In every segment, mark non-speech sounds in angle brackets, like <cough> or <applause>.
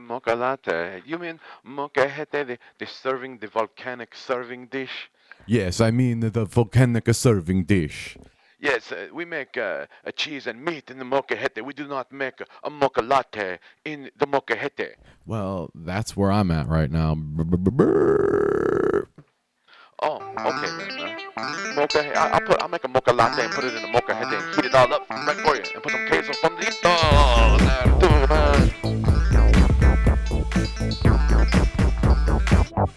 mocha latte. You mean molcajete, the, the serving, the volcanic serving dish? Yes, I mean the, the volcanic serving dish. Yes, uh, we make uh, a cheese and meat in the molcajete. We do not make a, a mocha latte in the molcajete. Well, that's where I'm at right now. Oh, okay. Uh, mocha, I, I'll put, I'll make a mocha latte and put it in a molcajete and heat it all up right for you and put some queso fundido.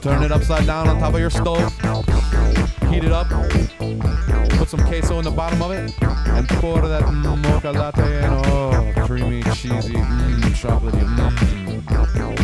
Turn it upside down on top of your stove. Heat it up. Put some queso in the bottom of it. And pour that mocha latte in. Oh, creamy, cheesy, mmm, chocolatey. Mmm.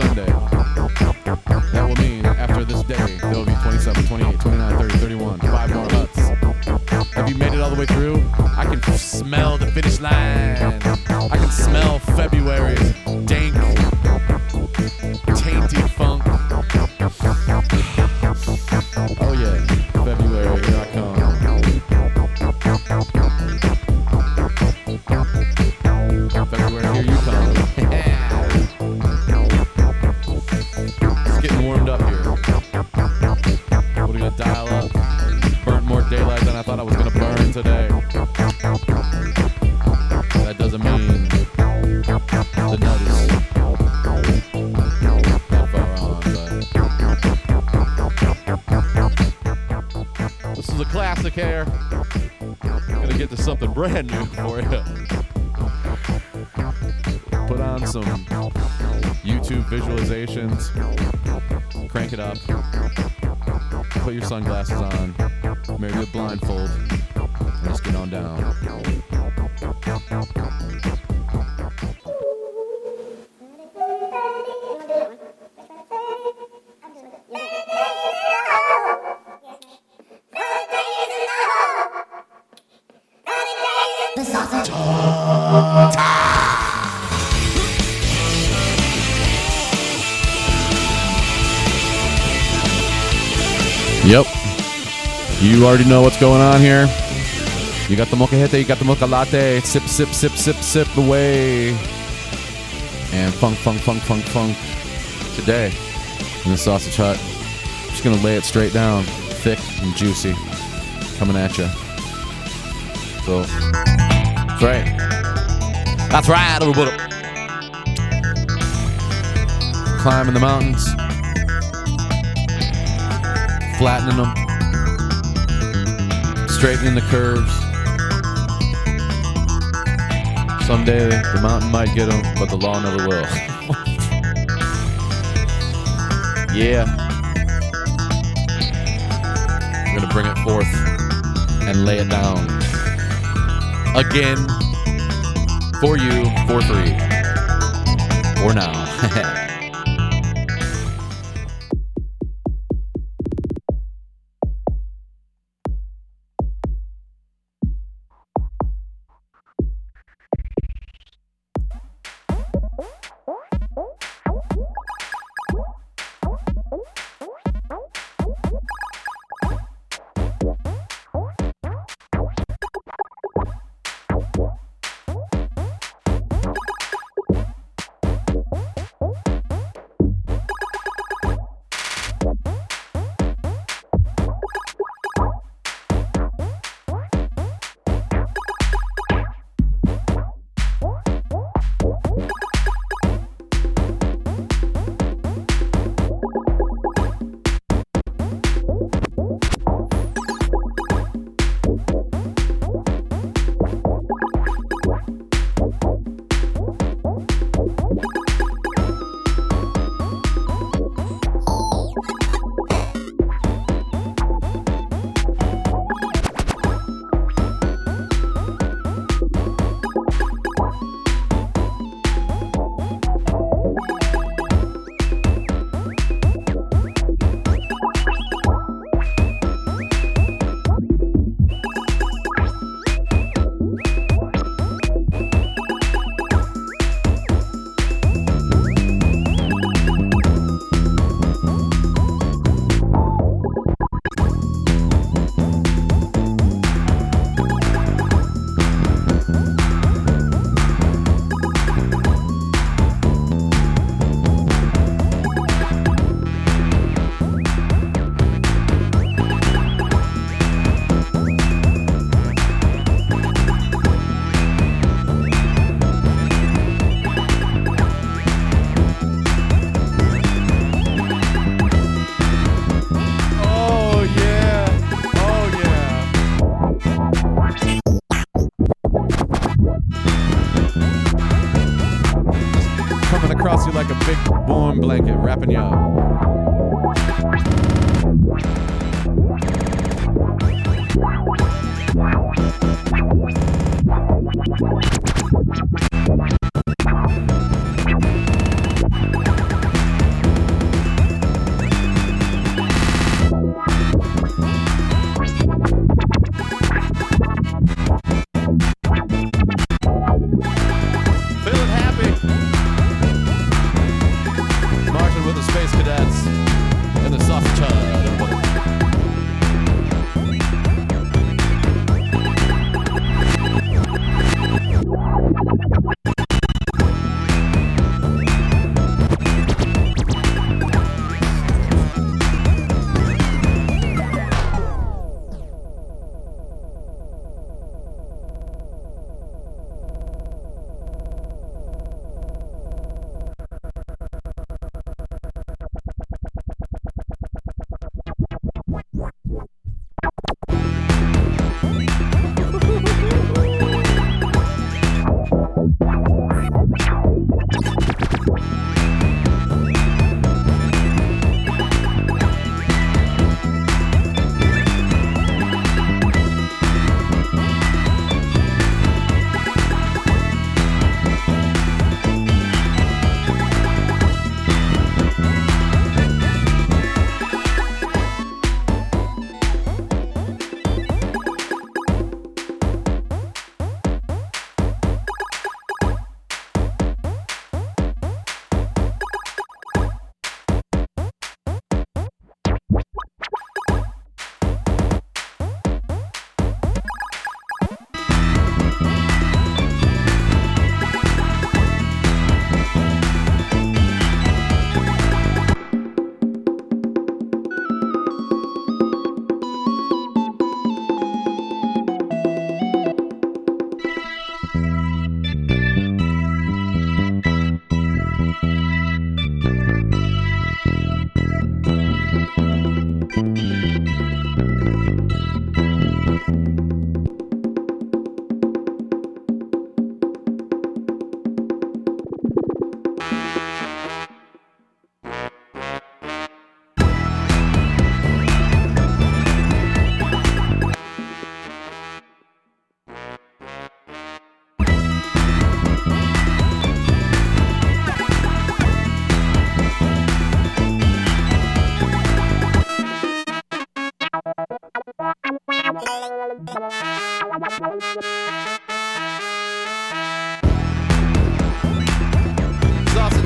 Sunday. Classic here. Gonna get to something brand new for you. Put on some YouTube visualizations. Crank it up. Put your sunglasses on. Maybe a blindfold. And just get on down. You already know what's going on here. You got the molcajete, you got the mocha latte. Sip, sip, sip, sip, sip away. And funk, funk, funk, funk, funk. Today in the sausage hut. Just gonna lay it straight down, thick and juicy, coming at you. So that's right. That's right. Little Climbing the mountains, flattening them, straightening the curves. Someday the mountain might get them, but the law never will. yeah. We're gonna bring it forth and lay it down again for you for free. For now. <laughs>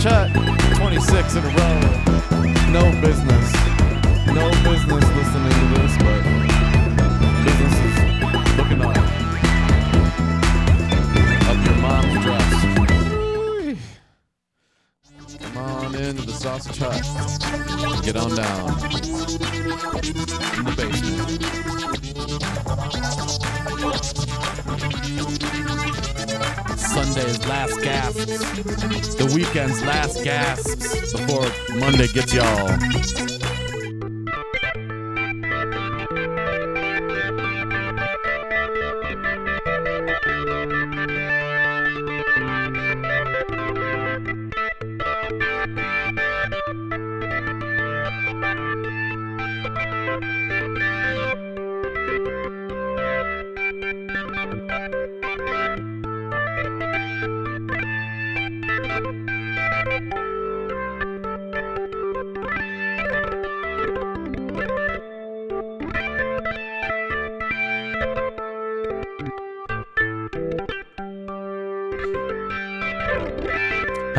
Chut. 26 in a row. No business. No business listening to this, but business is looking up. Up your mom's dress. Come on into the sausage hut. Get on down. In the basement. Last gasps. The weekend's last gasps before Monday gets y'all.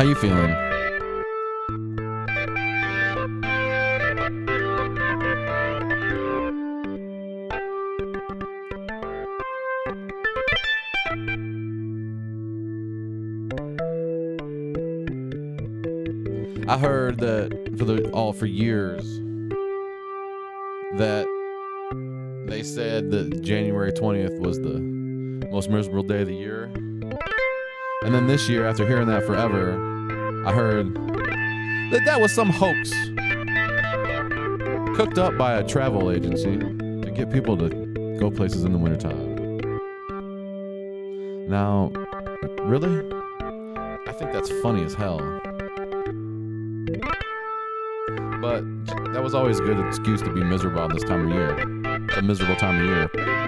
You feeling? I heard that for the all for years that they said that January 20th was the most miserable day of the year. And then this year, after hearing that forever, I heard that that was some hoax cooked up by a travel agency to get people to go places in the wintertime. Now, really? I think that's funny as hell. But that was always a good excuse to be miserable this time of year. A miserable time of year.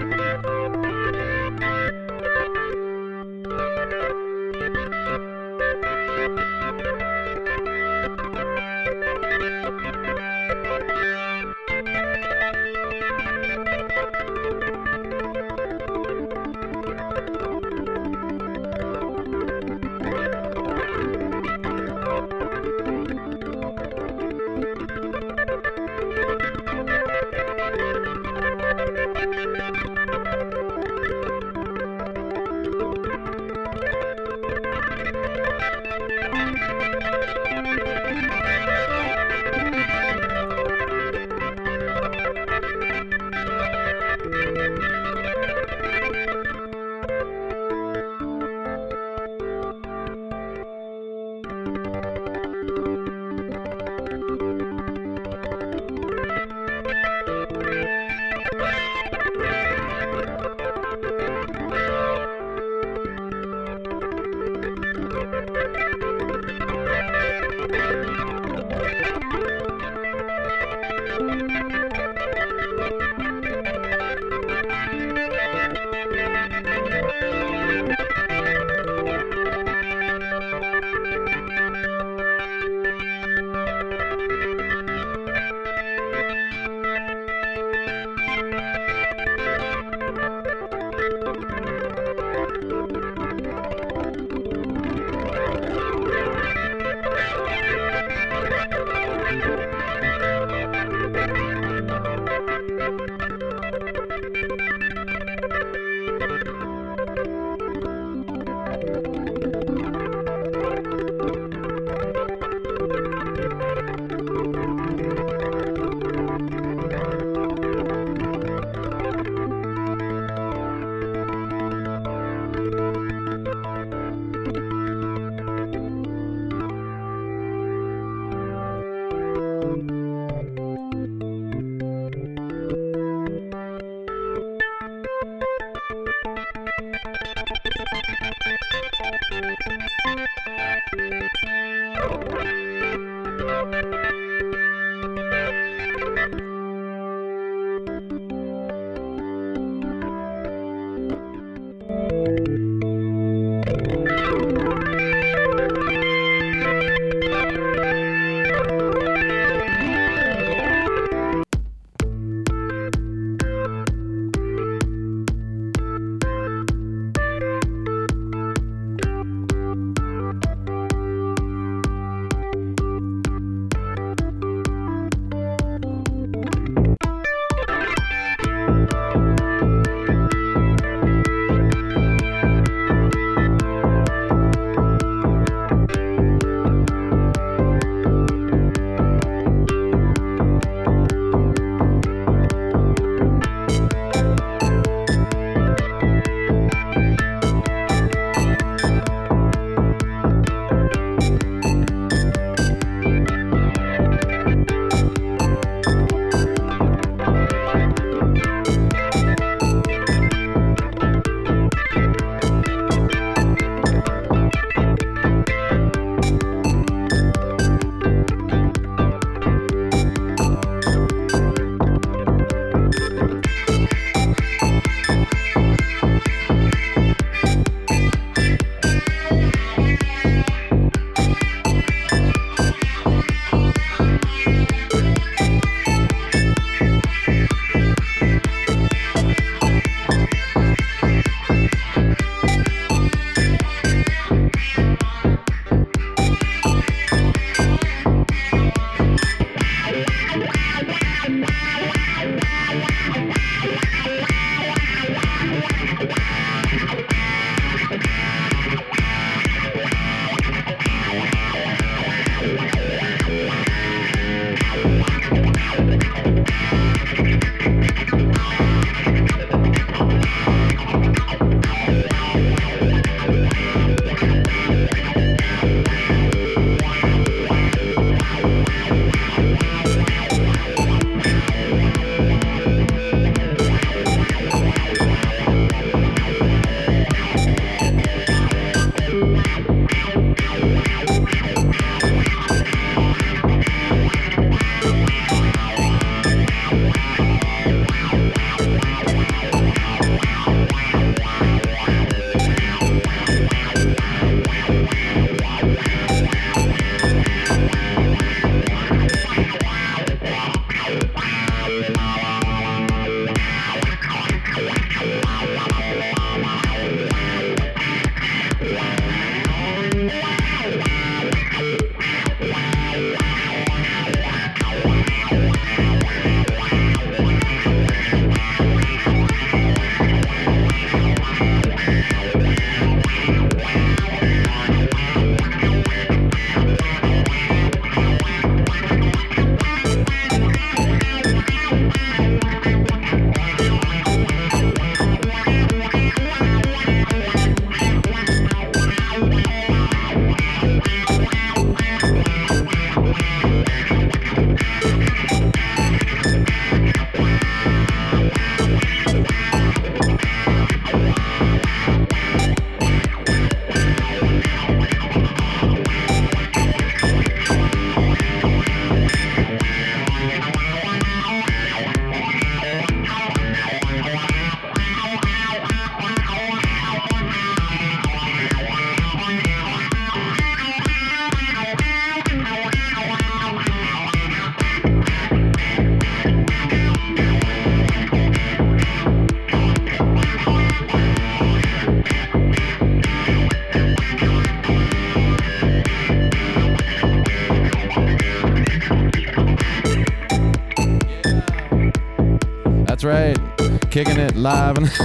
Kicking it live. And <laughs>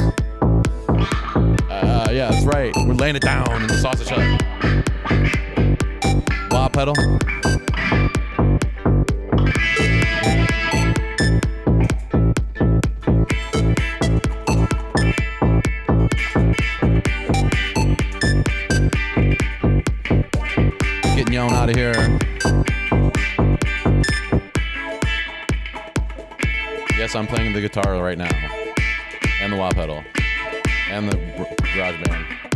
uh, yeah, that's right. We're laying it down in the sausage hut. Wah pedal. Getting y'all out of here. Yes, I'm playing the guitar right now, and the wah pedal, and the garage band.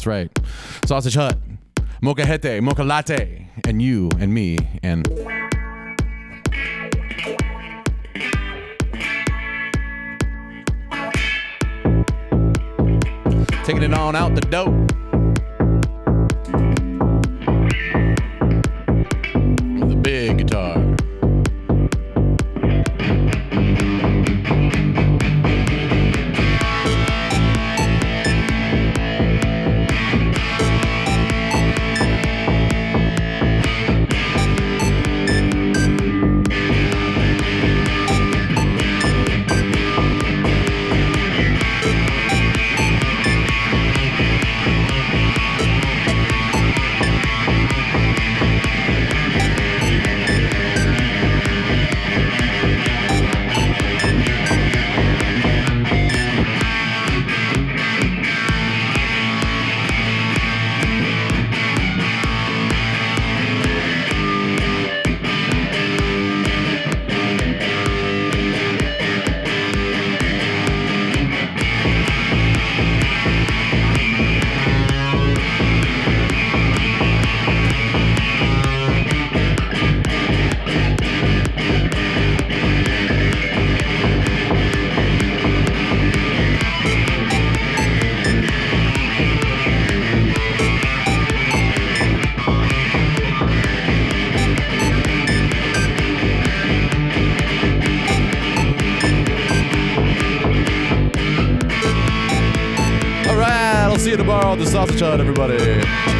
That's right. Sausage Hut, Mocha Hete, Mocha Latte, and you and me and. Taking it on out the dope. See you tomorrow the Sausage Hut, everybody.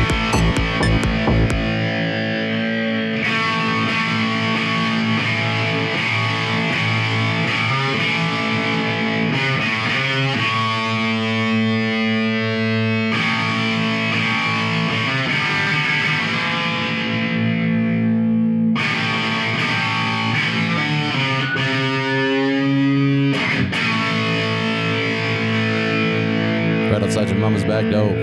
Your back door.